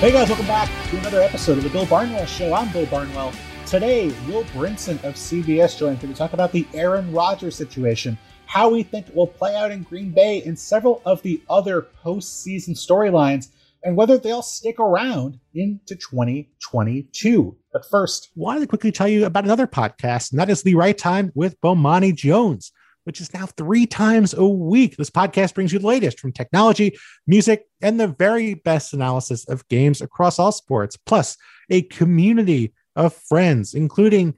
Hey guys, welcome back to another episode of the Bill Barnwell Show. I'm Bill Barnwell. Today, Will Brinson of CBS joins me to talk about the Aaron Rodgers situation, how we think it will play out in Green Bay, and several of the other postseason storylines, and whether they'll stick around into 2022. But first, wanted to quickly tell you about another podcast, and that is The Right Time with Bomani Jones which is now three times a week. This podcast brings you the latest from technology, music, and the very best analysis of games across all sports, plus a community of friends, including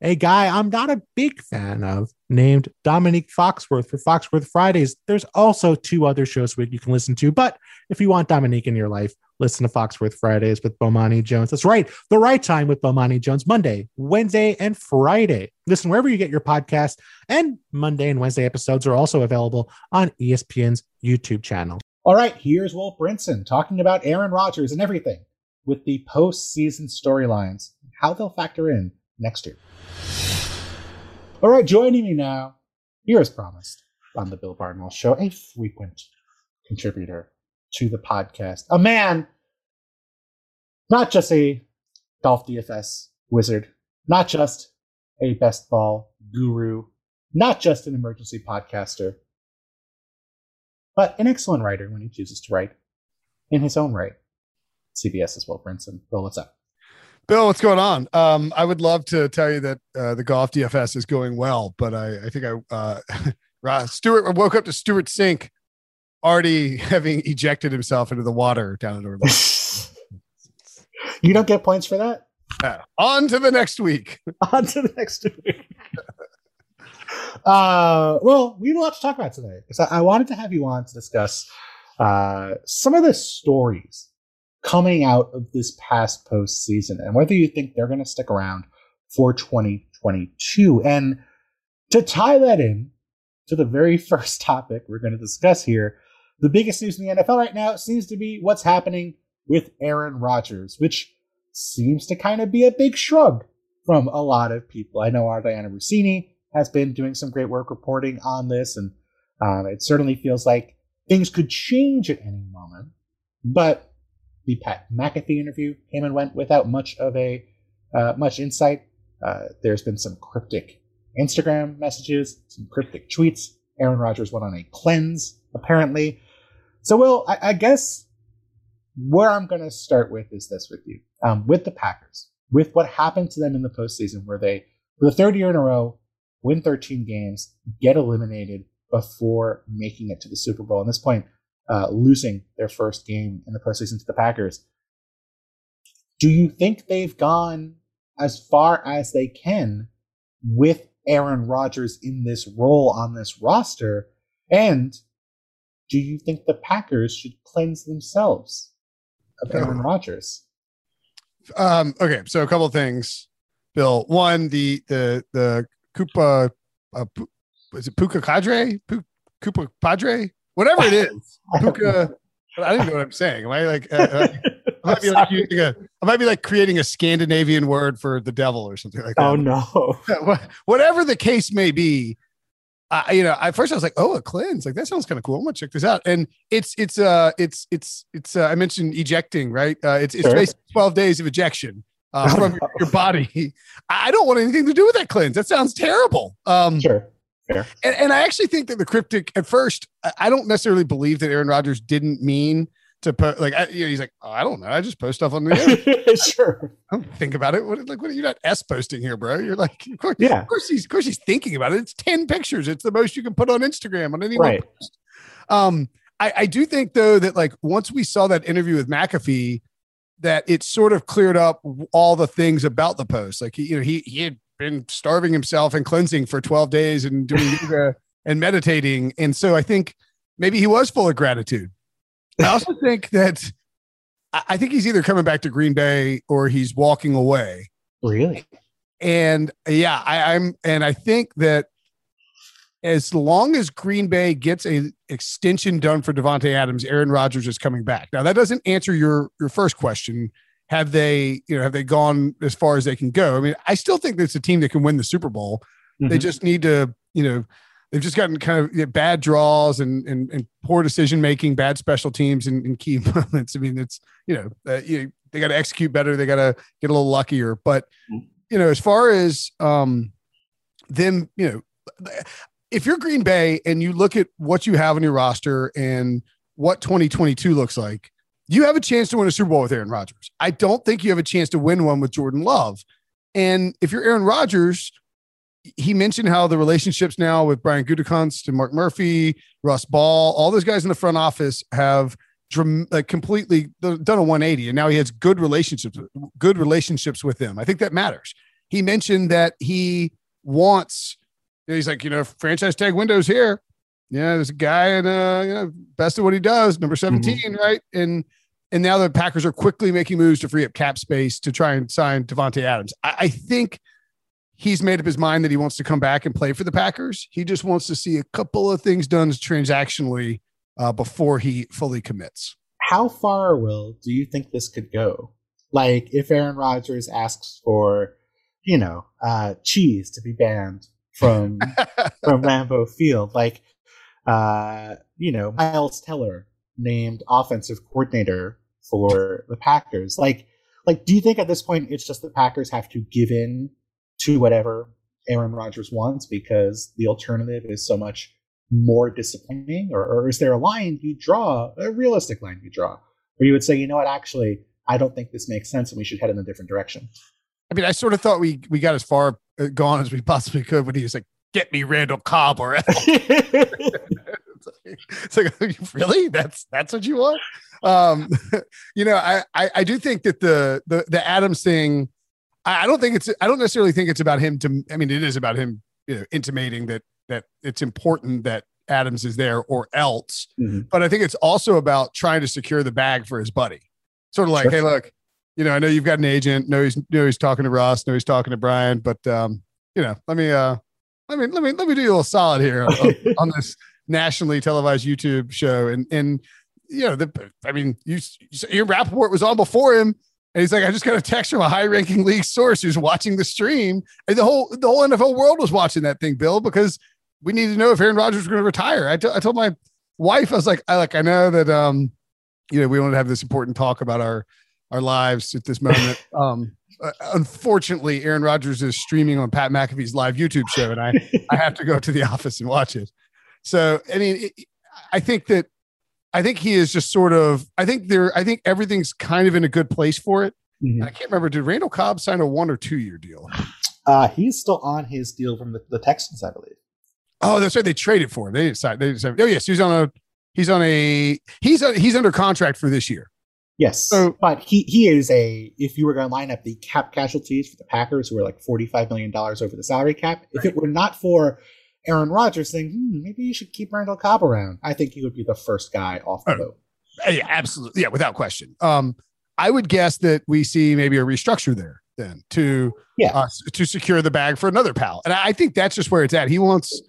a guy I'm not a big fan of named Dominique Foxworth for Foxworth Fridays. There's also two other shows you can listen to, but if you want Dominique in your life, listen to Foxworth Fridays with Bomani Jones. That's right, the right time with Bomani Jones, Monday, Wednesday, and Friday. Listen wherever you get your podcast, and Monday and Wednesday episodes are also available on ESPN's YouTube channel. All right, here's Will Brinson talking about Aaron Rodgers and everything with the postseason storylines, how they'll factor in next year. All right, joining me now, here as promised, on the Bill Barnwell Show, a frequent contributor to the podcast. A man, not just a golf DFS wizard, not just a best ball guru, not just an emergency podcaster, but an excellent writer when he chooses to write in his own right. CBS as well, Brinson. Bill, what's up? Bill, what's going on? Um, I would love to tell you that uh, the golf DFS is going well, but I, I think I uh, Stewart woke up to Stewart Cink already having ejected himself into the water down in Orlando. you don't get points for that. Uh, on to the next week. on to the next week. uh, well, we have a lot to talk about today because I, I, wanted to have you on to discuss uh, some of the stories coming out of this past postseason and whether you think they're going to stick around for 2022. And to tie that in to the very first topic we're going to discuss here, the biggest news in the NFL right now seems to be what's happening with Aaron Rodgers, which seems to kind of be a big shrug from a lot of people. I know our Dianna Russini has been doing some great work reporting on this, and um, it certainly feels like things could change at any moment. But the Pat McAfee interview came and went without much of a uh, much insight. Uh, there's been some cryptic Instagram messages, some cryptic tweets. Aaron Rodgers went on a cleanse, apparently. So, Will, I, I guess where I'm going to start with is this with you. Um, with the Packers, with what happened to them in the postseason, where they, for the third year in a row, win 13 games, get eliminated before making it to the Super Bowl. At this point, uh, losing their first game in the postseason to the Packers. Do you think they've gone as far as they can with Aaron Rodgers in this role on this roster? And do you think the Packers should cleanse themselves of Aaron Rodgers? Um, okay, so a couple things, Bill. One, the the the Koopa, uh, is it Puka Cadre? Koopa Padre? whatever it is. Puka. I don't even know what I'm saying. Am I like? Uh, uh I might be like using a. I might be like creating a Scandinavian word for the devil or something like that. Oh no! Whatever the case may be, I, you know, at first I was like, "Oh, a cleanse! Like that sounds kind of cool. I'm gonna check this out." And it's it's uh it's it's it's uh, I mentioned ejecting, right? Uh, it's it's sure. basically 12 days of ejection uh, from your, your, body. I don't want anything to do with that cleanse. That sounds terrible. Um, sure. And, and, I actually think that the cryptic at first, I don't necessarily believe that Aaron Rodgers didn't mean to put like I, you know, he's like, oh, I don't know, I just post stuff on the sure. think about it. What like what are you not s posting here, bro? You're like, of course, yeah, of course he's of course he's thinking about it. It's ten pictures. It's the most you can put on Instagram on any right. post. Um, I, I do think though that like once we saw that interview with McAfee, that it sort of cleared up all the things about the post. Like he, you know, he he had been starving himself and cleansing for 12 days and doing yoga and meditating. And so I think maybe he was full of gratitude. I also think that I think he's either coming back to Green Bay or he's walking away. Really? And yeah, I, I'm and I think that as long as Green Bay gets a extension done for Davante Adams, Aaron Rodgers is coming back. Now that doesn't answer your your first question have they you know have they gone as far as they can go i mean i still think it's a team that can win the super bowl mm-hmm. they just need to you know they've just gotten kind of bad draws and, and and poor decision making, bad special teams in, in key moments. I mean, it's you know, uh, you, they got to execute better. They got to get a little luckier. But you know, as far as um, them, you know, if you're Green Bay and you look at what you have on your roster and what 2022 looks like, you have a chance to win a Super Bowl with Aaron Rodgers. I don't think you have a chance to win one with Jordan Love. And if you're Aaron Rodgers, he mentioned how the relationships now with Brian Gutekunst and Mark Murphy, Russ Ball, all those guys in the front office have dram- like completely done a 180, and now he has good relationships, good relationships with them. I think that matters. He mentioned that he wants. He's like, you know, franchise tag windows here. Yeah, there's a guy and uh, you know, best of what he does, number 17, mm-hmm. right? And and now the Packers are quickly making moves to free up cap space to try and sign Davante Adams. I, I think he's made up his mind that he wants to come back and play for the Packers. He just wants to see a couple of things done transactionally uh, before he fully commits. How far, Will, do you think this could go? Like, if Aaron Rodgers asks for, you know, uh, cheese to be banned from from Lambeau Field, like, uh, you know, Miles Teller named offensive coordinator for the Packers, like, like, do you think at this point it's just the Packers have to give in to whatever Aaron Rodgers wants because the alternative is so much more disappointing? Or, or is there a line you draw, a realistic line you draw, where you would say, you know what, actually, I don't think this makes sense and we should head in a different direction? I mean, I sort of thought we we got as far uh, gone as we possibly could when he was like, "Get me Randall Cobb or else." it's like, really? That's that's what you want? Um, you know, I, I I do think that the the the Adams thing I don't think it's. I don't necessarily think it's about him. To I mean, it is about him you know, intimating that that it's important that Adams is there or else. Mm-hmm. But I think it's also about trying to secure the bag for his buddy. Sort of like, sure. hey, look, you know, I know you've got an agent. Know he's know he's talking to Ross. Know he's talking to Brian. But um, you know, let me uh, let me let me let me do you a little solid here on, on this nationally televised YouTube show. And and you know, the I mean, you your Rapoport was on before him and he's like, I just got a text from a high-ranking league source who's watching the stream, and the whole the whole NFL world was watching that thing, Bill, because we need to know if Aaron Rodgers was going to retire. I, t- I told my wife, I was like, I like, I know that um, you know, we want to have this important talk about our our lives at this moment. um, uh, unfortunately, Aaron Rodgers is streaming on Pat McAfee's live YouTube show, and I I have to go to the office and watch it. So, I mean, it, I think that I think he is just sort of. I think there. I think everything's kind of in a good place for it. Mm-hmm. I can't remember. Did Randall Cobb sign a one or two year deal? Uh, he's still on his deal from the, the Texans, I believe. Oh, that's right. They traded for him. They didn't sign. They didn't sign. Oh, yes. He's on a. He's on a. He's a, he's under contract for this year. Yes. So, but he he is a. If you were going to line up the cap casualties for the Packers, who are like forty five million dollars over the salary cap, right. if it were not for Aaron Rodgers saying, hmm, maybe you should keep Randall Cobb around, I think he would be the first guy off the oh, boat. Yeah, absolutely. Yeah, without question. Um, I would guess that we see maybe a restructure there then to yeah. Uh, to secure the bag for another pal. And I think that's just where it's at. He wants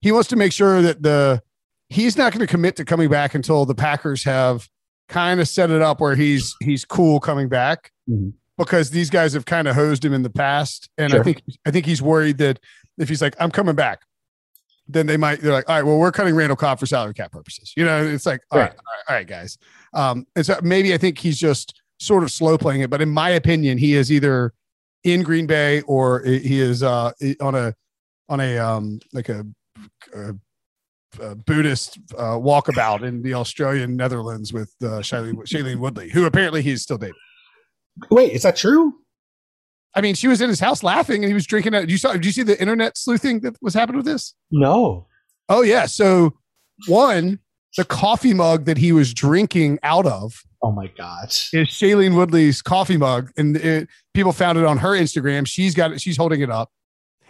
he wants to make sure that the he's not going to commit to coming back until the Packers have kind of set it up where he's he's cool coming back mm-hmm. because these guys have kind of hosed him in the past. And sure. I think I think he's worried that if he's like, I'm coming back, then they might they're like, all right, well, we're cutting Randall Cobb for salary cap purposes. You know, it's like, all right, right, all right, all right guys. Um, and so maybe I think he's just sort of slow playing it, but in my opinion, he is either in Green Bay or he is uh on a on a um like a, a, a Buddhist uh, walkabout in the Australian Netherlands with uh, Shailene, Shailene Woodley, who apparently he's still dating. Wait, is that true? I mean, she was in his house laughing, and he was drinking. Did you saw? Did you see the internet sleuthing that was happening with this? No. Oh yeah. So one, the coffee mug that he was drinking out of. Oh my god! Is Shailene Woodley's coffee mug, and it, people found it on her Instagram. She's got it. She's holding it up.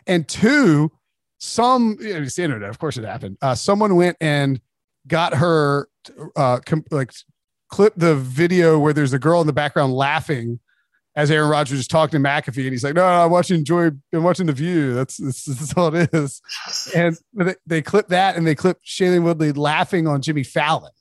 And two, some it's the internet. Of course, it happened. Uh, someone went and got her uh, com- like clip the video where there's a girl in the background laughing as Aaron Rodgers is talking to McAfee, and he's like, "No, no I'm watching Joy, been watching The View. That's, that's, that's all it is." And they, they clip that, and they clip Shailene Woodley laughing on Jimmy Fallon,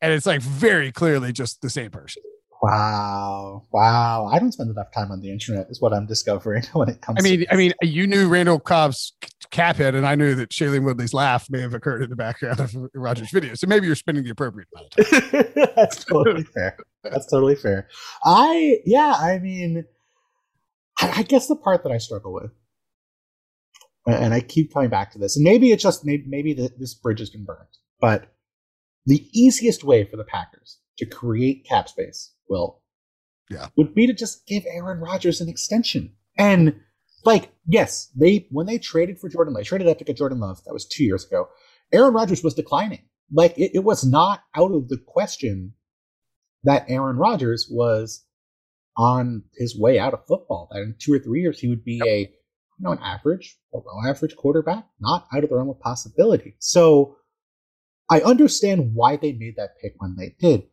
and it's like very clearly just the same person. Wow, wow! I don't spend enough time on the internet, is what I'm discovering when it comes. I mean, I mean, you knew Randall Cobb's cap hit, and I knew that Shailene Woodley's laugh may have occurred in the background of Rodgers' video. So maybe you're spending the appropriate amount of time. That's totally fair. That's totally fair. I yeah, I mean, I, I guess the part that I struggle with, and I keep coming back to this, and maybe it's just maybe maybe the, this bridge has been burned, but the easiest way for the Packers to create cap space, will, yeah, would be to just give Aaron Rodgers an extension and like, yes, they when they traded for Jordan Love, traded up to get Jordan Love, that was two years ago. Aaron Rodgers was declining. Like it, it was not out of the question that Aaron Rodgers was on his way out of football. That in two or three years he would be a you know an average, below average quarterback, not out of the realm of possibility. So I understand why they made that pick when they did.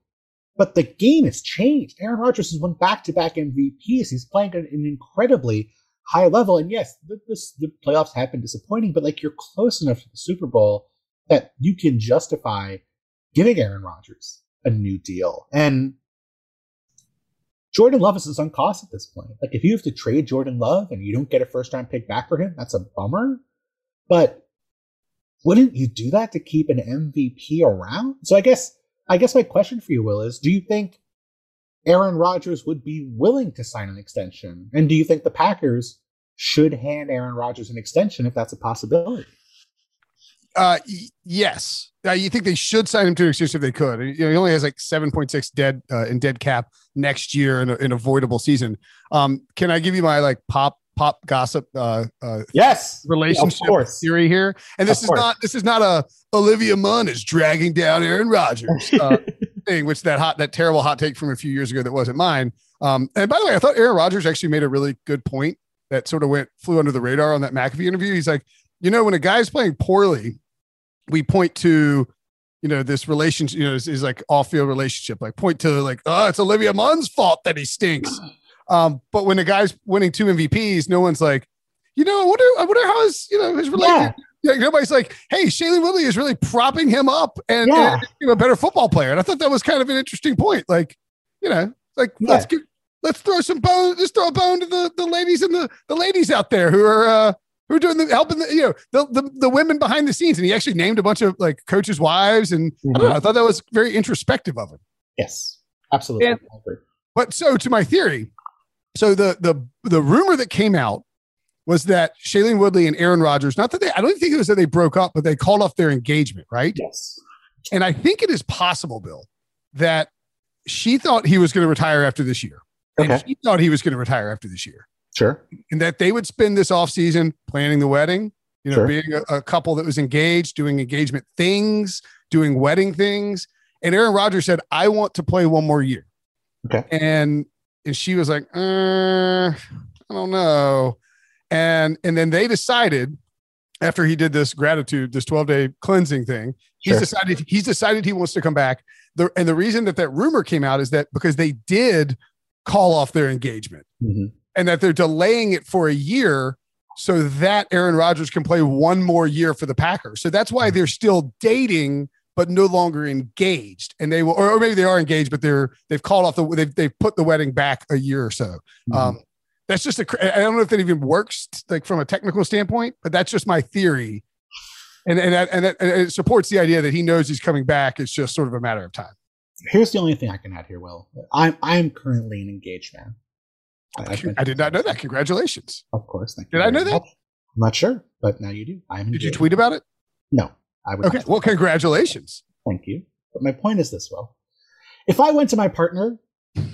But the game has changed. Aaron Rodgers has won back to back MVPs. He's playing an incredibly high level. And yes, the, the, playoffs have been disappointing, but like you're close enough to the Super Bowl that you can justify giving Aaron Rodgers a new deal. And Jordan Love is sunk cost at this point. Like if you have to trade Jordan Love and you don't get a first round pick back for him, that's a bummer. But wouldn't you do that to keep an MVP around? So I guess I guess my question for you, Will, is do you think Aaron Rodgers would be willing to sign an extension? And do you think the Packers should hand Aaron Rodgers an extension if that's a possibility? Uh, y- yes. Uh, you think they should sign him to an extension if they could? You know, he only has like seven point six dead uh, in dead cap next year in an avoidable season. Um, can I give you my like pop pop gossip uh, uh yes relationship theory here and this of is course. not this is not a olivia munn is dragging down aaron rodgers uh, thing which that hot that terrible hot take from a few years ago that wasn't mine um and by the way i thought aaron rodgers actually made a really good point that sort of went flew under the radar on that mcafee interview he's like you know when a guy's playing poorly we point to you know this relationship you know is, like off-field relationship like point to like oh it's olivia munn's fault that he stinks um, but when a guy's winning two MVPs, no one's like, you know, I wonder, I wonder how his, you know, his relationship. Yeah. Yeah nobody's like, hey, Shailene Woodley is really propping him up and, yeah. and a better football player. And I thought that was kind of an interesting point. Like, you know, like yeah. let's give, let's throw some bone, just throw a bone to the the ladies and the the ladies out there who are uh who are doing the helping the you know the, the the women behind the scenes. And he actually named a bunch of like coaches' wives, and mm-hmm. I don't mm-hmm. know. I thought that was very introspective of him. Yes, absolutely. And, but so to my theory, so the the the rumor that came out was that Shailene Woodley and Aaron Rodgers, not that they, I don't think it was that they broke up, but they called off their engagement, right? Yes. And I think it is possible, Bill, that she thought he was going to retire after this year. Okay. And he thought he was going to retire after this year. Sure. And that they would spend this off season planning the wedding, you know, sure. being a, a couple that was engaged, doing engagement things, doing wedding things. And Aaron Rodgers said, I want to play one more year. Okay. And and she was like, uh, I don't know. And and then they decided after he did this gratitude, this 12 day cleansing thing, he's sure. decided he's decided he wants to come back. The, and the reason that that rumor came out is that because they did call off their engagement mm-hmm. and that they're delaying it for a year so that Aaron Rodgers can play one more year for the Packers. So that's why they're still dating but no longer engaged. And they will, or, maybe they are engaged, but they're they've called off the they've they've put the wedding back a year or so. Mm-hmm. Um, that's just a I don't know if that even works like from a technical standpoint, but that's just my theory. And and that, and, that, and it supports the idea that he knows he's coming back. It's just sort of a matter of time. Here's the only thing I can add here, Will. I'm I'm currently an engaged man. I, I did not know that. Congratulations. Of course. did I know that? I'm not sure, but now you do. I'm. Did you tweet about it? No. I would. Okay. Well, congratulations. Thank you. But my point is this: well, if I went to my partner and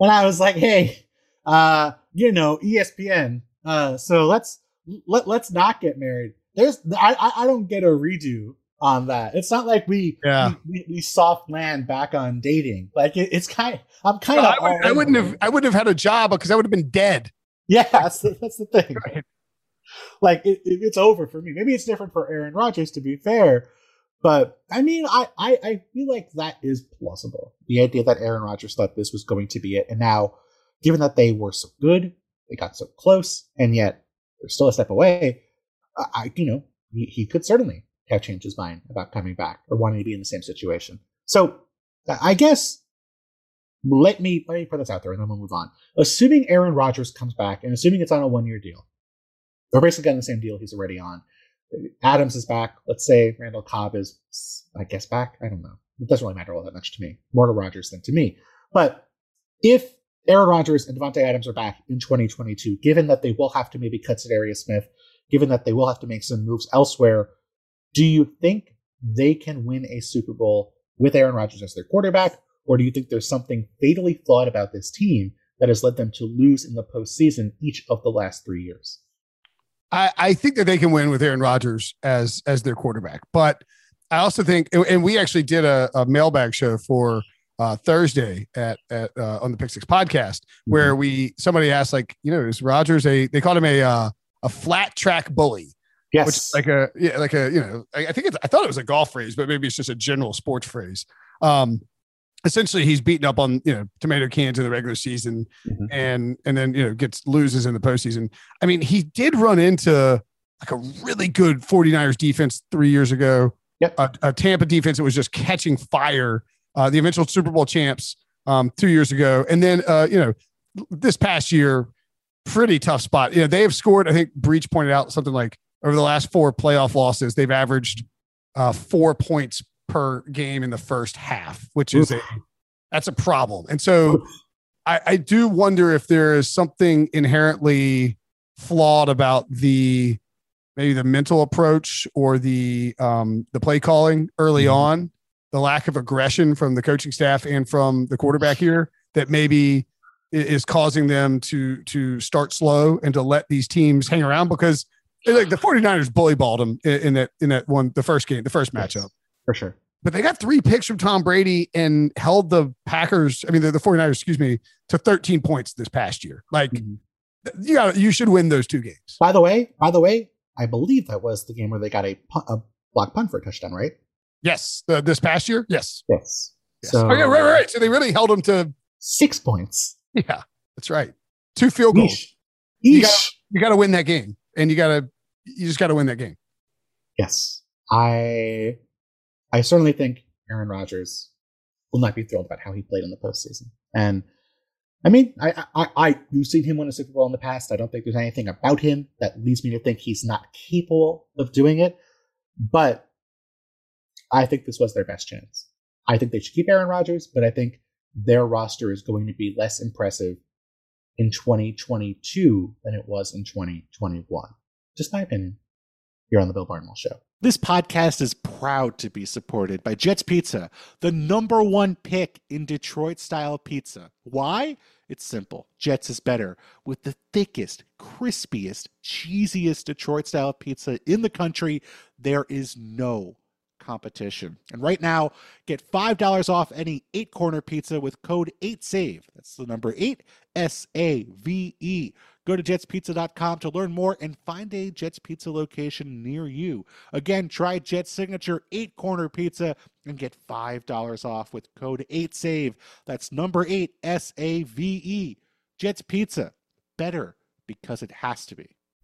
I was like, "Hey, uh, you know, ESPN, uh, so let's let let's not get married." There's I I don't get a redo on that. It's not like we yeah. we, we, soft land back on dating. Like it, it's kind. Of, I'm kind of. I, would, I wouldn't have. I wouldn't have had a job because I would have been dead. Yeah, that's the, that's the thing. Right like it, it, it's over for me. Maybe it's different for Aaron Rodgers, to be fair. But I mean, I, I, I feel like that is plausible. The idea that Aaron Rodgers thought this was going to be it. And now, given that they were so good, they got so close, and yet they're still a step away, I, you know, he, he could certainly have changed his mind about coming back or wanting to be in the same situation. So I guess let me let me put this out there and then we'll move on. Assuming Aaron Rodgers comes back and assuming it's on a one year deal, they're basically getting the same deal he's already on. Adams is back. Let's say Randall Cobb is, I guess, back. I don't know. It doesn't really matter all that much to me. More to Rodgers than to me. But if Aaron Rodgers and Davante Adams are back in 2022, given that they will have to maybe cut Za'Darius Smith, given that they will have to make some moves elsewhere, do you think they can win a Super Bowl with Aaron Rodgers as their quarterback? Or do you think there's something fatally flawed about this team that has led them to lose in the postseason each of the last three years? I, I think that they can win with Aaron Rodgers as as their quarterback, but I also think, and we actually did a, a mailbag show for uh, Thursday at at uh, on the Pick Six podcast where mm-hmm. we somebody asked like, you know, is Rodgers a they called him a uh, a flat track bully. Yes, which like a yeah, like a you know, I, I think it's, I thought it was a golf phrase, but maybe it's just a general sports phrase. Um, essentially he's beaten up on you know tomato cans in the regular season mm-hmm. and and then you know gets loses in the postseason. I mean, he did run into like a really good 49ers defense three years ago. Yep. A, a Tampa defense that was just catching fire. Uh, the eventual Super Bowl champs um, two years ago, and then uh, you know this past year, pretty tough spot. You know they have scored. I think Breech pointed out something like over the last four playoff losses, they've averaged uh, four points per game in the first half, which is a that's a problem. And so I, I do wonder if there is something inherently flawed about the maybe the mental approach or the um, the play calling early mm-hmm. on, the lack of aggression from the coaching staff and from the quarterback here that maybe is causing them to to start slow and to let these teams hang around because like the 49ers bully balled them in, in that in that one the first game the first matchup for sure but they got three picks from Tom Brady and held the Packers, I mean, the, the 49ers, excuse me, to 13 points this past year. Like, mm-hmm. you got you should win those two games. By the way, by the way, I believe that was the game where they got a, a block punt for a touchdown, right? Yes. The, this past year? Yes. Yes. yes. So, oh, yeah, right, right, right. So they really held them to six points. Yeah, that's right. Two field goals. Eesh. You got you got to win that game, and you got to you just got to win that game. Yes, I I certainly think Aaron Rodgers will not be thrilled about how he played in the postseason. And I mean, I, I, I, you've seen him win a Super Bowl in the past. I don't think there's anything about him that leads me to think he's not capable of doing it. But I think this was their best chance. I think they should keep Aaron Rodgers, but I think their roster is going to be less impressive in 2022 than it was in 2021. Just my opinion here on the Bill Barnwell Show. This podcast is proud to be supported by Jets Pizza, the number one pick in Detroit style pizza. Why? It's simple. Jets is better with the thickest, crispiest, cheesiest Detroit style pizza in the country. There is no competition. And right now, get $5 off any eight corner pizza with code 8SAVE. That's the number 8 S A V E. Go to jetspizza.com to learn more and find a Jets Pizza location near you. Again, try Jet's signature eight corner pizza and get $5 off with code 8SAVE. That's number 8 S A V E. Jet's Pizza. Better because it has to be.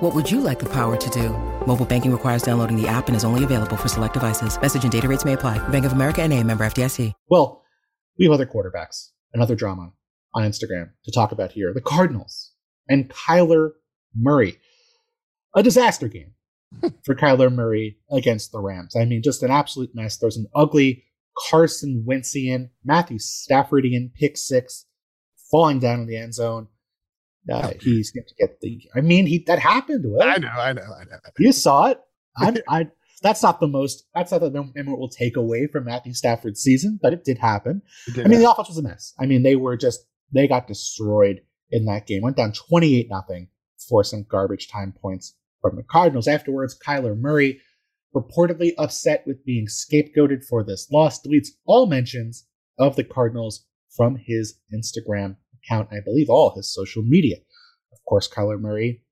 What would you like the power to do? Mobile banking requires downloading the app and is only available for select devices. Message and data rates may apply. Bank of America and a member FDIC. Well, we have other quarterbacks, another drama on Instagram to talk about here. The Cardinals and Kyler Murray. A disaster game for Kyler Murray against the Rams. I mean, just an absolute mess. There's an ugly Carson Wentzian, Matthew Staffordian pick six, falling down in the end zone. Uh, he's going to get the. I mean, he that happened. I know, I know, I know. You saw it. I, I. That's not the most. That's not the moment we'll take away from Matthew Stafford's season, but it did happen. It did I mean, happen. the offense was a mess. I mean, they were just they got destroyed in that game. Went down twenty eight nothing for some garbage time points from the Cardinals. Afterwards, Kyler Murray, reportedly upset with being scapegoated for this loss, deletes all mentions of the Cardinals from his Instagram account, I believe all his social media. Of course, Kyler Murray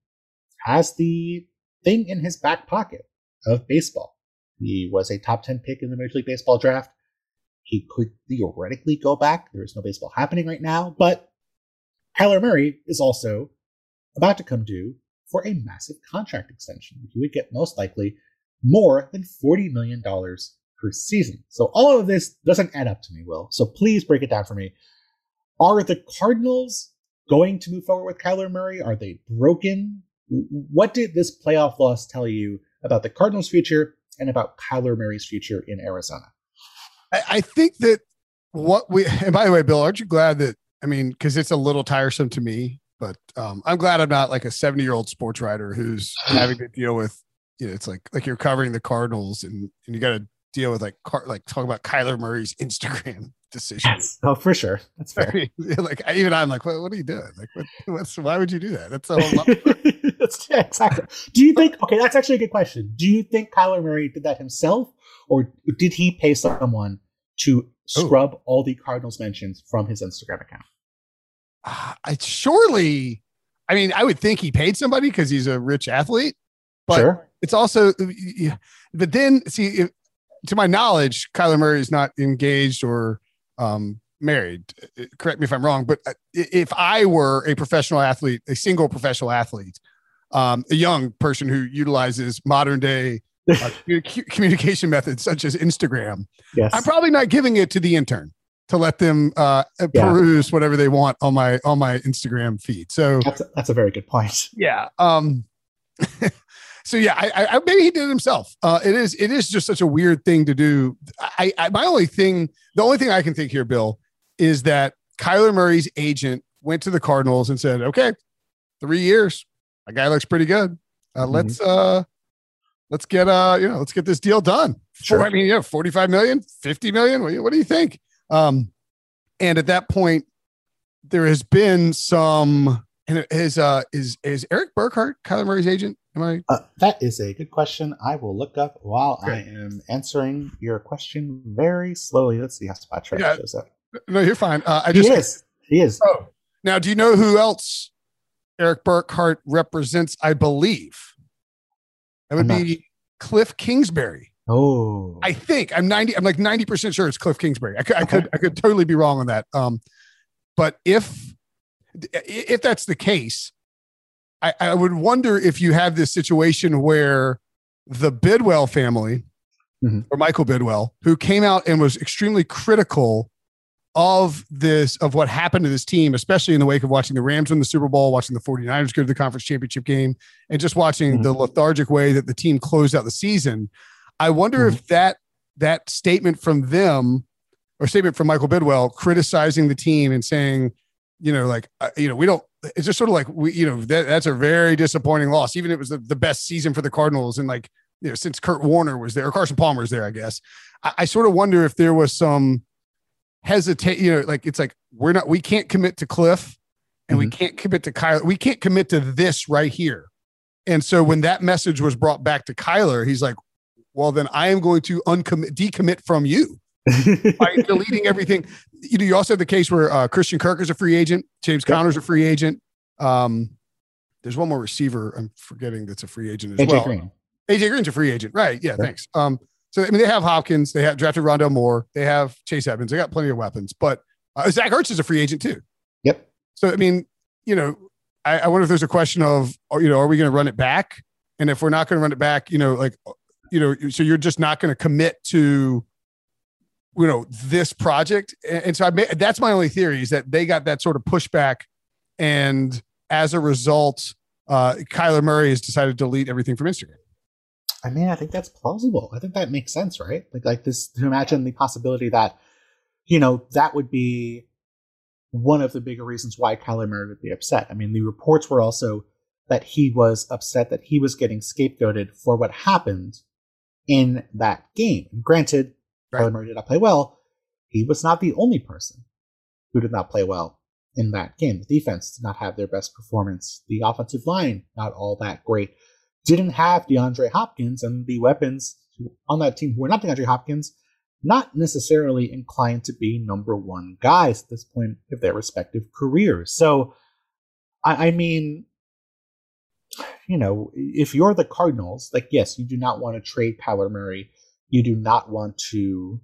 has the thing in his back pocket of baseball. He was a top 10 pick in the Major League Baseball draft. he could theoretically go back. There is no baseball happening right now, but Kyler Murray is also about to come due for a massive contract extension. He would get most likely more than $40 million per season. So all of this doesn't add up to me, Will. So please break it down for me. Are the Cardinals going to move forward with Kyler Murray? Are they broken? What did this playoff loss tell you about the Cardinals' future and about Kyler Murray's future in Arizona? I, I think that what we, and by the way, Bill, aren't you glad that, I mean, because it's a little tiresome to me, but um, I'm glad I'm not like a 70 year old sports writer who's having to deal with, you know, it's like, like you're covering the Cardinals and, and you got to deal with like, car, like talk about Kyler Murray's Instagram decisions. Yes. Oh, for sure. That's fair. I mean, like even I'm like, what, what are you doing? Like, what, what's, why would you do that? That's a whole lot. that's, yeah, exactly. Do you think, okay, that's actually a good question. Do you think Kyler Murray did that himself or did he pay someone to scrub Ooh. all the Cardinals mentions from his Instagram account? Uh, I surely, I mean, I would think he paid somebody because he's a rich athlete, but sure. it's also, but then see, if, to my knowledge, Kyler Murray is not engaged or um, married. Uh, correct me if I'm wrong, but uh, if I were a professional athlete, a single professional athlete, um, a young person who utilizes modern day uh, communication methods such as Instagram, yes. I'm probably not giving it to the intern to let them uh, yeah. peruse whatever they want on my on my Instagram feed. So that's a, that's a very good point. Yeah. Um, so yeah, I, I, maybe he did it himself. Uh, it is it is just such a weird thing to do. I, I my only thing, the only thing I can think here, Bill, is that Kyler Murray's agent went to the Cardinals and said, "Okay, three years. A guy looks pretty good. Uh, mm-hmm. Let's uh, let's get uh, you know, let's get this deal done. Sure. I mean, yeah, 45 million, 50 million. What do you, what do you think? Um, and at that point, there has been some. And is uh is is Erik Burkhardt Kyler Murray's agent? Am I? Uh, that is a good question. I will look up while I am answering your question very slowly. Let's see how Spotrac yeah. shows up. No, you're fine. Uh, I he just is. He is. Oh, now do you know who else Erik Burkhardt represents? I believe that would be not... Cliff Kingsbury. Oh, I think I'm ninety. I'm like ninety percent sure it's Cliff Kingsbury. I could, okay. I could, I could totally be wrong on that. Um, but if if that's the case, I, I would wonder if you have this situation where the Bidwill family mm-hmm. or Michael Bidwill, who came out and was extremely critical of this, of what happened to this team, especially in the wake of watching the Rams win the Super Bowl, watching the 49ers go to the conference championship game, and just watching mm-hmm. the lethargic way that the team closed out the season. I wonder mm-hmm. if that that statement from them or statement from Michael Bidwill criticizing the team and saying, you know, like, uh, you know, we don't, it's just sort of like, we, you know, that, that's a very disappointing loss. Even it was the, the best season for the Cardinals. And like, you know, since Kurt Warner was there, or Carson Palmer was there, I guess. I, I sort of wonder if there was some hesitate, you know, like it's like, we're not, we can't commit to Cliff and mm-hmm. we can't commit to Kyler. We can't commit to this right here. And so when that message was brought back to Kyler, he's like, well, then I am going to uncommit, decommit from you by deleting everything. You know, you also have the case where uh, Christian Kirk is a free agent, James yep. Conner's a free agent. Um, there's one more receiver I'm forgetting that's a free agent as AJ well. Green. AJ Green's a free agent, right? Yeah, thanks. Um, so I mean, they have Hopkins, they have drafted Rondale Moore, they have Chase Edmonds, they got plenty of weapons, but uh, Zach Ertz is a free agent too. Yep. So I mean, you know, I, I wonder if there's a question of, you know, are we going to run it back? And if we're not going to run it back, you know, like, you know, so you're just not going to commit to you know this project. And so I made, that's my only theory is that they got that sort of pushback. And as a result uh Kyler Murray has decided to delete everything from Instagram. I mean I think that's plausible. I think that makes sense right? Like like this to imagine the possibility that you know that would be one of the bigger reasons why Kyler Murray would be upset. I mean the reports were also that he was upset that he was getting scapegoated for what happened in that game. And granted, Murray did not play well. He was not the only person who did not play well in that game. The defense did not have their best performance. The offensive line, not all that great. Didn't have DeAndre Hopkins and the weapons on that team who were not DeAndre Hopkins, not necessarily inclined to be number one guys at this point of their respective careers. So, I, I mean, you know, if you're the Cardinals, like, yes, you do not want to trade Kyler Murray. You do not want to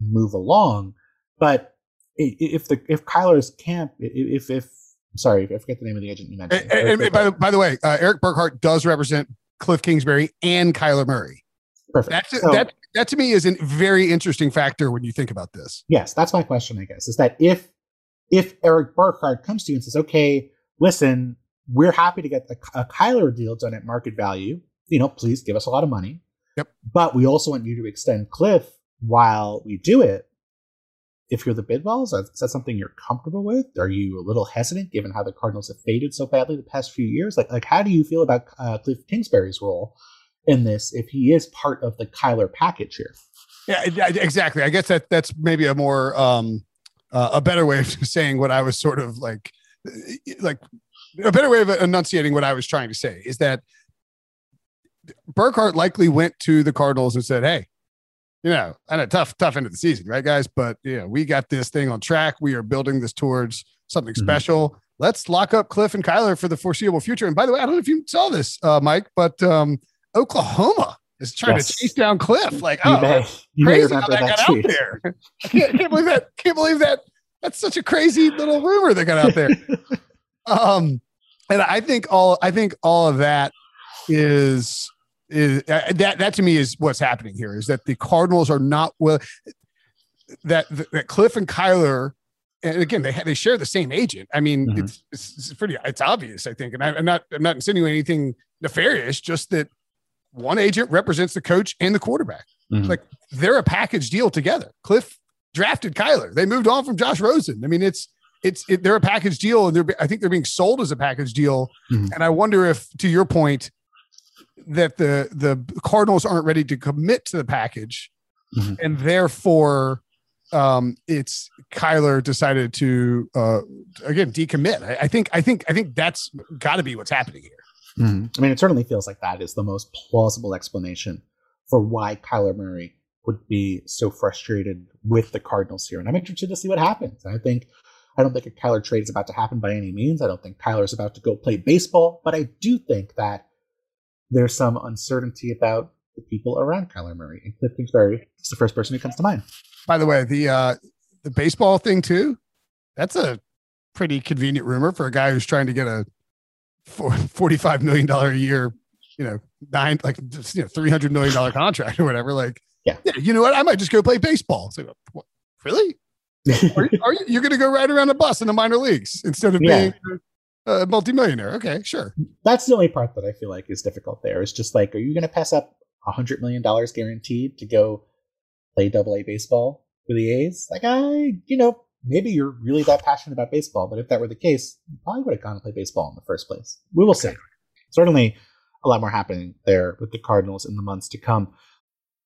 move along. But if the if Kyler's camp, if if sorry, I forget the name of the agent you mentioned. And, and, and by, by, the way, uh, Erik Burkhardt does represent Cliff Kingsbury and Kyler Murray. Perfect. That's, so, that that to me is a very interesting factor when you think about this. Yes, that's my question. I guess is that if if Erik Burkhardt comes to you and says, "Okay, listen, we're happy to get a, a Kyler deal done at market value. You know, please give us a lot of money. Yep. But we also want you to extend Cliff while we do it. If you're the Bidwills, is that something you're comfortable with? Are you a little hesitant given how the Cardinals have faded so badly the past few years? Like, like how do you feel about uh, Cliff Kingsbury's role in this if he is part of the Kyler package here? Yeah, exactly. I guess that that's maybe a more um, uh, a better way of saying what I was sort of like like a better way of enunciating what I was trying to say is that Burkhardt likely went to the Cardinals and said, "Hey, you know, and a tough, tough end of the season, right, guys? But yeah, we got this thing on track. We are building this towards something mm-hmm. special. Let's lock up Cliff and Kyler for the foreseeable future." And by the way, I don't know if you saw this, uh, Mike, but um, Oklahoma is trying yes. to chase down Cliff. Like, you oh, may, you crazy how that, that got out there. I can't, can't believe that. Can't believe that. That's such a crazy little rumor that got out there. um, and I think all I think all of that is is uh, that that to me is what's happening here is that the Cardinals are not well that that Cliff and Kyler and again they they share the same agent. I mean mm-hmm. it's, it's, it's pretty it's obvious I think and I, am not I'm not insinuating anything nefarious just that one agent represents the coach and the quarterback. Mm-hmm. Like they're a package deal together. Cliff drafted Kyler. They moved on from Josh Rosen. I mean it's it's it, they're a package deal, and they're I think they're being sold as a package deal. Mm-hmm. And I wonder if, to your point, that the the Cardinals aren't ready to commit to the package, mm-hmm. and therefore um, it's Kyler decided to uh, again decommit. I, I, think I think I think that's got to be what's happening here. Mm-hmm. I mean, it certainly feels like that is the most plausible explanation for why Kyler Murray would be so frustrated with the Cardinals here, and I'm interested to see what happens. I think I don't think a Kyler trade is about to happen by any means. I don't think Kyler is about to go play baseball, but I do think that there's some uncertainty about the people around Kyler Murray. And Cliff Kingsbury is the first person who comes to mind. By the way, the uh, the baseball thing too, that's a pretty convenient rumor for a guy who's trying to get a $45 million a year, you know, nine, like, you know, $300 million contract or whatever. Like, yeah. yeah, you know what? I might just go play baseball. So, what, really? are, you, are you, you're going to go ride around a bus in the minor leagues instead of yeah. being a multimillionaire? Okay, sure. That's the only part that I feel like is difficult. There is just like, are you going to pass up a hundred million dollars guaranteed to go play Double A baseball for the A's? Like, I, you know, maybe you're really that passionate about baseball, but if that were the case, you probably would have gone to play baseball in the first place. We will okay. see. Certainly, a lot more happening there with the Cardinals in the months to come.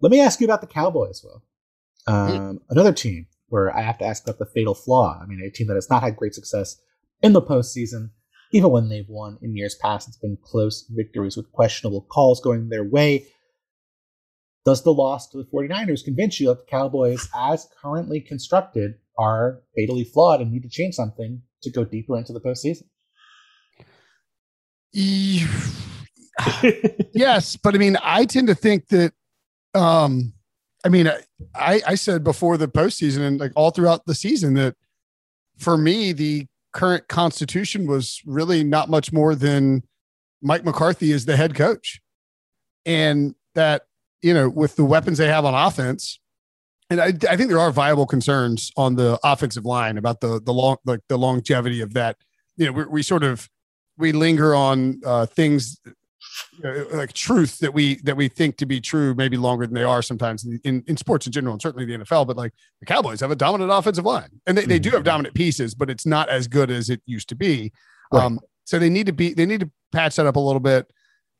Let me ask you about the Cowboys, Will. Um, mm. Another team where I have to ask about the fatal flaw. I mean, a team that has not had great success in the postseason, even when they've won in years past. It's been close victories with questionable calls going their way. Does the loss to the 49ers convince you that the Cowboys, as currently constructed, are fatally flawed and need to change something to go deeper into the postseason? yes, but I mean, I tend to think that um, I mean, I, I said before the postseason and like all throughout the season that for me, the current constitution was really not much more than Mike McCarthy is the head coach. And that, you know, with the weapons they have on offense, and I, I think there are viable concerns on the offensive line about the the long like the longevity of that. You know, we, we sort of we linger on uh, things uh, like truth that we that we think to be true maybe longer than they are sometimes in, in sports in general and certainly the NFL but like the Cowboys have a dominant offensive line and they, they do have mm-hmm. dominant pieces but it's not as good as it used to be right. um so they need to be they need to patch that up a little bit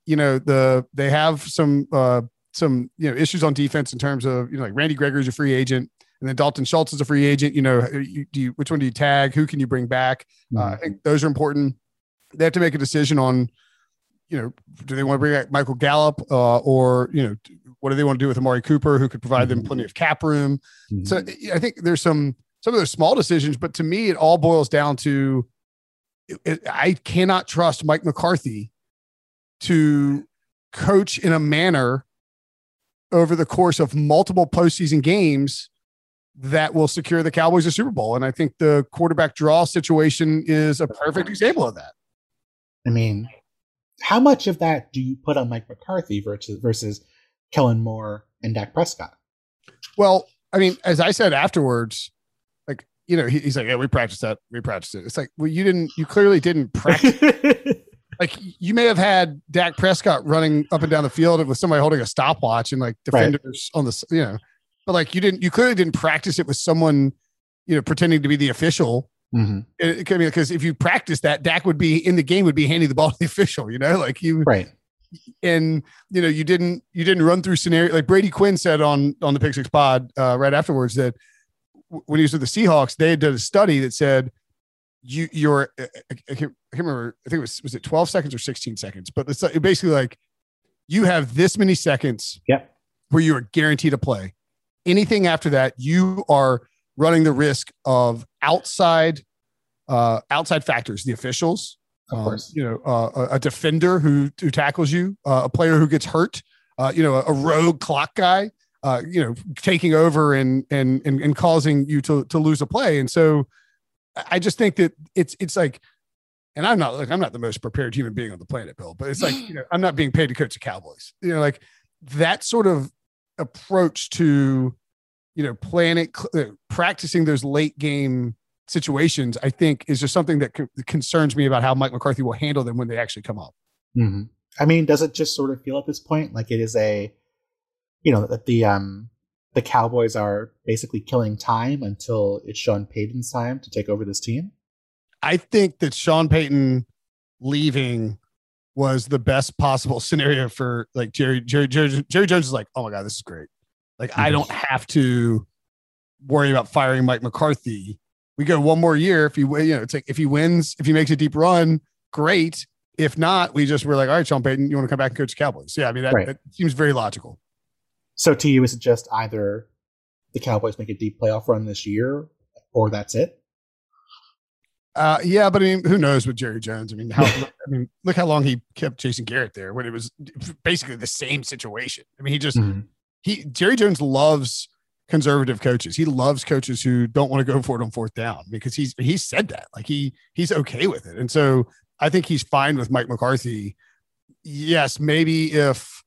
you know the they have some uh some you know issues on defense in terms of you know like Randy Gregory's a free agent and then Dalton Schultz is a free agent. You know, you, do you, which one do you tag? Who can you bring back? Uh, I think those are important. They have to make a decision on, you know, do they want to bring back Michael Gallup uh, or you know, what do they want to do with Amari Cooper, who could provide them plenty of cap room? So I think there's some some of those small decisions, but to me, it all boils down to it- it- I cannot trust Mike McCarthy to coach in a manner over the course of multiple postseason games that will secure the Cowboys a Super Bowl. And I think the quarterback draw situation is a perfect example of that. I mean, how much of that do you put on Mike McCarthy versus versus Kellen Moore and Dak Prescott? Well, I mean, as I said afterwards, like, you know, he, he's like, yeah, we practiced that. We practiced it. It's like, well, you didn't, you clearly didn't practice. like, you may have had Dak Prescott running up and down the field with somebody holding a stopwatch and like Right. defenders on the, you know, but like, you didn't, you clearly didn't practice it with someone, you know, pretending to be the official. Mhm. It, because if you practice that, Dak would be in the game, would be handing the ball to the official, you know, like you, Right. and you know you didn't you didn't run through scenario like Brady Quinn said on on the Pick Six Pod uh, right afterwards that w- when he was with the Seahawks they had done a study that said you you're I, I can't, I can't remember I think it was was it 12 seconds or 16 seconds but it's like- basically like you have this many seconds Yep. where you are guaranteed to play anything after that you are running the risk of outside uh outside factors the officials Of um, course. you know, uh, a- a defender who who tackles you, uh, a player who gets hurt, uh, you know, a, a rogue clock guy, uh, you know, taking over and and and, and causing you to to lose a play. And so, I I just think that it's it's like, and I'm not like I'm not the most prepared human being on the planet, Bill, but it's like you know I'm not being paid to coach the Cowboys. You know, like that sort of approach to, you know, planning, cl- uh, practicing those late game situations, I think is just something that co- concerns me about how Mike McCarthy will handle them when they actually come up. hmm I mean, does it just sort of feel at this point like it is a, you know, that the um the Cowboys are basically killing time until it's Sean Payton's time to take over this team? I think that Sean Payton leaving was the best possible scenario for like Jerry Jerry Jerry, Jerry Jones is like, oh my god, this is great. Like I don't have to worry about firing Mike McCarthy. We go one more year if he you know it's like if he wins, if he makes a deep run, great. If not, we just were like, all right, Sean Payton, you want to come back and coach the Cowboys? Yeah, I mean that, Right. that seems very logical. So to you, is it just either the Cowboys make a deep playoff run this year, or that's it? Uh, yeah, but I mean, who knows with Jerry Jones? I mean, how I mean, look how long he kept Jason Garrett there when it was basically the same situation. I mean, he just Mhm. He Jerry Jones loves conservative coaches. He loves coaches who don't want to go for it on fourth down because he's he said that. Like he he's okay with it. And so I think he's fine with Mike McCarthy. Yes, maybe if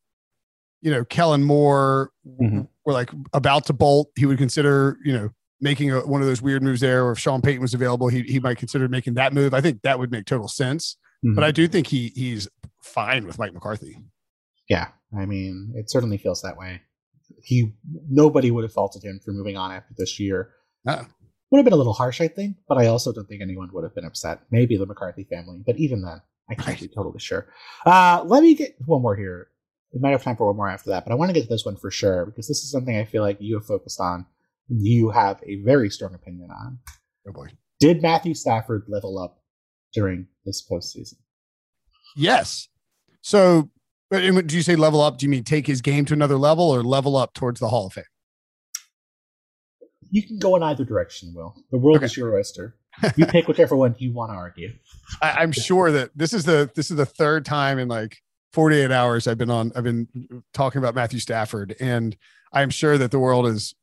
you know Kellen Moore Mhm. were like about to bolt, he would consider, you know, making a, one of those weird moves there, or if Sean Payton was available, he, he might consider making that move. I think that would make total sense. Mhm. But I do think he he's fine with Mike McCarthy. Yeah, I mean, it certainly feels that way. He nobody would have faulted him for moving on after this year. No. Would have been a little harsh, I think, but I also don't think anyone would have been upset. Maybe the McCarthy family, but even then, I can't be totally sure. Uh, let me get one more here. We might have time for one more after that, but I want to get to this one for sure because this is something I feel like you have focused on. You have a very strong opinion on. Oh boy. Did Matthew Stafford level up during this postseason? Yes. So, do you say level up? Do you mean take his game to another level or level up towards the Hall of Fame? You can go in either direction, Will. The world Okay. is your oyster. You pick whichever one you want to argue. I, I'm sure that this is the this is the third time in like 48 hours I've been on. I've been talking about Matthew Stafford, and I'm sure that the world is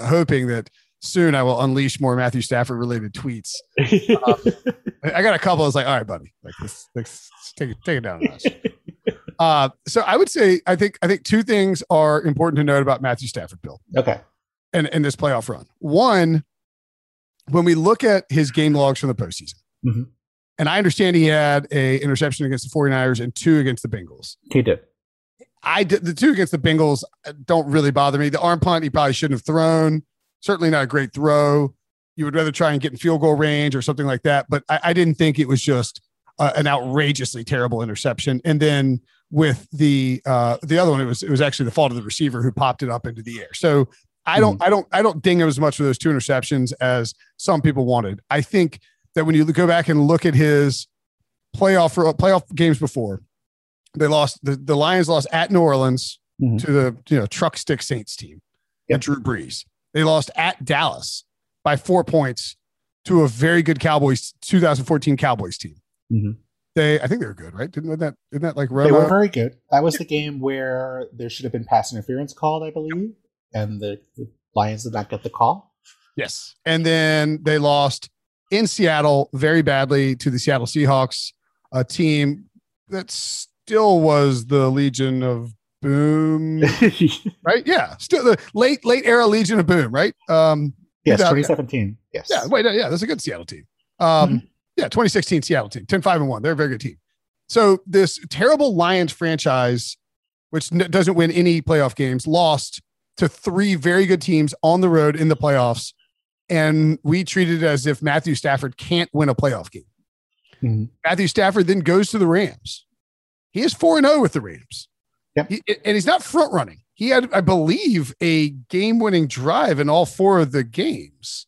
hoping that soon I will unleash more Matthew Stafford related tweets. Um, I I got a couple. I was like, all right, buddy, like this, let's take it, take it down. Uh, so I would say I think I think two things are important to note about Matthew Stafford, Bill. okay. and in this playoff run. One, when we look at his game logs from the postseason, Mhm. and I understand he had a interception against the 49ers and two against the Bengals. He did. I did the two against the Bengals don't really bother me. The arm punt he probably shouldn't have thrown. Certainly not a great throw. You would rather try and get in field goal range or something like that. But I, I didn't think it was just uh, an outrageously terrible interception. And then with the uh, the other one, it was it was actually the fault of the receiver who popped it up into the air. So I don't, I don't, I don't ding him as much for those two interceptions as some people wanted. I think that when you go back and look at his playoff playoff games before, they lost the, the Lions lost at New Orleans mm-hmm. to the you know truck stick Saints team yep. and Drew Brees. They lost at Dallas by four points to a very good Cowboys 2014 Cowboys team. Mm-hmm. They, I think they were good, right? Didn't that, didn't that like run They were very good. That was the game where there should have been pass interference called, I believe, and the, the Lions did not get the call. Yes, and then they lost in Seattle very badly to the Seattle Seahawks, a team that still was the Legion of Boom, right? Yeah, still the late late era Legion of Boom, right? Um, yes, 2017. Yes. Yeah, wait, yeah, that's a good Seattle team. Um, mm-hmm. Yeah, 2016 Seattle team, 10 5 and 1. They're a very good team. So this terrible Lions franchise, which n- doesn't win any playoff games, lost to three very good teams on the road in the playoffs. And we treated it as if Matthew Stafford can't win a playoff game. Mm-hmm. Matthew Stafford then goes to the Rams. He is 4 0 with the Rams. Yep. He, and he's not front running. He had, I believe, a game winning drive in all four of the games.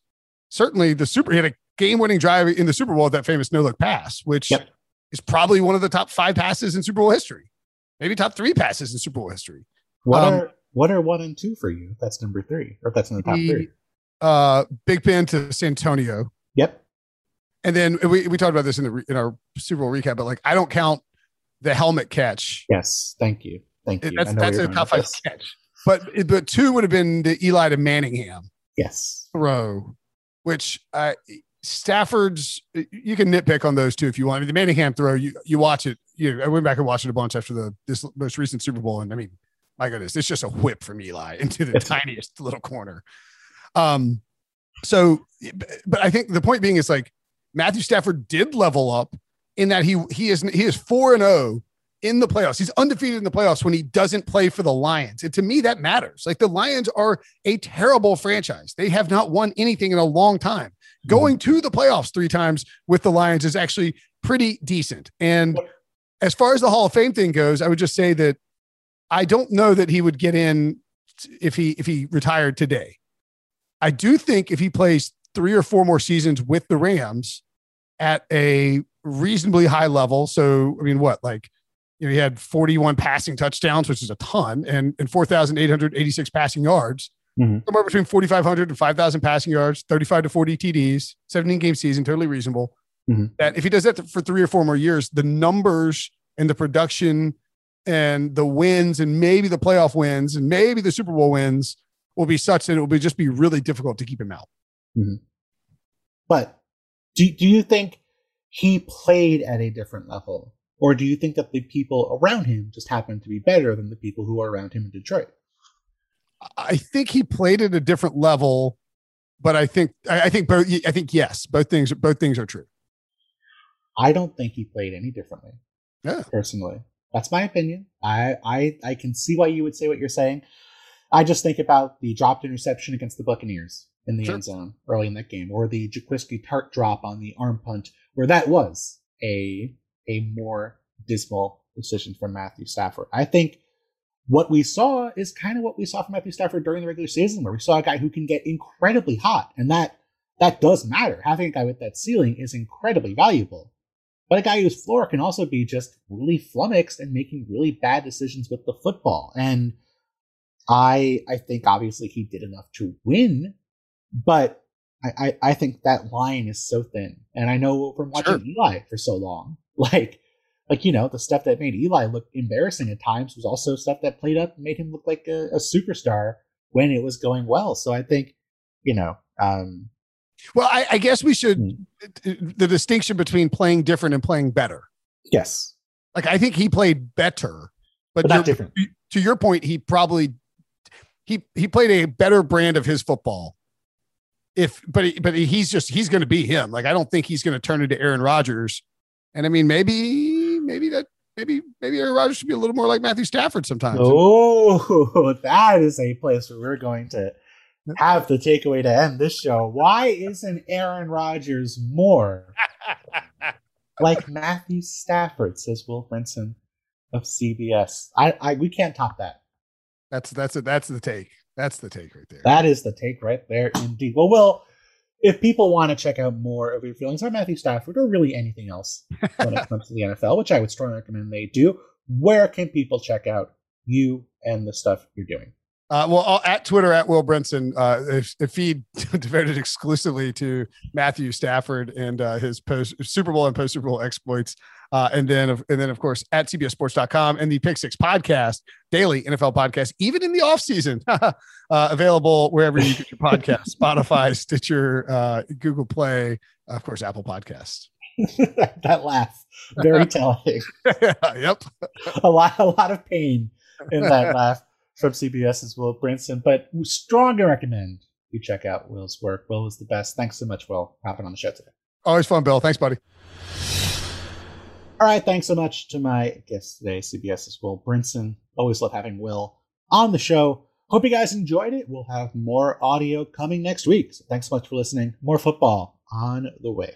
Certainly, the Super, he had a game winning drive in the Super Bowl, that famous no look pass, which yep. is probably one of the top five passes in Super Bowl history, maybe top three passes in Super Bowl history. What um, are what are one and two for you? That's number three, or if that's in the top the, three. Uh, Big Ben to Santonio. Yep. And then we, we talked about this in the in our Super Bowl recap, but like I don't count the helmet catch. Yes, thank you. Thank you. That's that's a top five catch. But but two would have been the Eli to Manningham. Yes. Throw, which uh, Stafford's you can nitpick on those two if you want. I mean, the Manningham throw, you you watch it. You I went back and watched it a bunch after the this most recent Super Bowl, and I mean, my goodness, it's just a whip from Eli into the tiniest little corner. Um, so, but I think the point being is like Matthew Stafford did level up in that he he is he is four and zero oh in the playoffs. He's undefeated in the playoffs when he doesn't play for the Lions. And to me, that matters. Like the Lions are a terrible franchise. They have not won anything in a long time. Going to the playoffs three times with the Lions is actually pretty decent. And as far as the Hall of Fame thing goes, I would just say that I don't know that he would get in if he if he retired today. I do think if he plays three or four more seasons with the Rams at a reasonably high level, so I mean, what like you know, he had 41 passing touchdowns, which is a ton, and, and 4,886 passing yards. Mm-hmm. Somewhere between 4,500 and 5,000 passing yards, 35 to 40 TDs, 17 game season, totally reasonable. Mm-hmm. That if he does that for three or four more years, the numbers and the production and the wins and maybe the playoff wins and maybe the Super Bowl wins will be such that it will be just be really difficult to keep him out. Mm-hmm. But do, do you think he played at a different level or do you think that the people around him just happen to be better than the people who are around him in Detroit? I think he played at a different level, but I think I think both I think yes, both things both things are true. I don't think he played any differently. Yeah. Personally. That's my opinion. I I I can see why you would say what you're saying. I just think about the dropped interception against the Buccaneers in the sure. end zone early in that game, or the Jaquiski Tartt drop on the arm punt, where that was a a more dismal decision from Matthew Stafford. I think what we saw is kind of what we saw from Matthew Stafford during the regular season, where we saw a guy who can get incredibly hot, and that that does matter. Having a guy with that ceiling is incredibly valuable. But a guy whose floor can also be just really flummoxed and making really bad decisions with the football. And I I think obviously he did enough to win, but I, I, I think that line is so thin. And I know from watching sure. Eli for so long Like, like you know, the stuff that made Eli look embarrassing at times was also stuff that played up and made him look like a, a superstar when it was going well. So I think, you know, um, well, I, I guess we should hmm. the distinction between playing different and playing better. Yes, like I think he played better, but, but not different. To your point, he probably he he played a better brand of his football. If but he, but he's just he's going to be him. Like I don't think he's going to turn into Aaron Rodgers and I mean, maybe, maybe that, maybe, maybe Aaron Rodgers should be a little more like Matthew Stafford sometimes. Oh, that is a place where we're going to have the takeaway to end this show. Why isn't Aaron Rodgers more like Matthew Stafford? Says Will Brinson of CBS. I, I, we can't top that. That's that's it. That's the take. That's the take right there. That is the take right there, indeed. Well, Will, if people want to check out more of your feelings on Matthew Stafford or really anything else when it comes to the NFL, which I would strongly recommend they do, where can people check out you and the stuff you're doing? Uh, well, I'll, at Twitter at Will Brinson, uh, a, feed devoted exclusively to Matthew Stafford and uh, his post Super Bowl and post Super Bowl exploits. Uh, and then, and then, of course, at CBSSports.com and the Pick Six podcast, daily NFL podcast, even in the off season, uh, available wherever you get your podcast, Spotify, Stitcher, uh, Google Play, of course, Apple Podcasts. that laugh, very telling. yep, a lot, a lot of pain in that laugh from CBS's Will Brinson, but we strongly recommend you check out Will's work. Will is the best. Thanks so much, Will, for hopping on the show today. Always fun, Bill. Thanks, buddy. All right. Thanks so much to my guest today, CBS's Will Brinson. Always love having Will on the show. Hope you guys enjoyed it. We'll have more audio coming next week. So thanks so much for listening. More football on the way.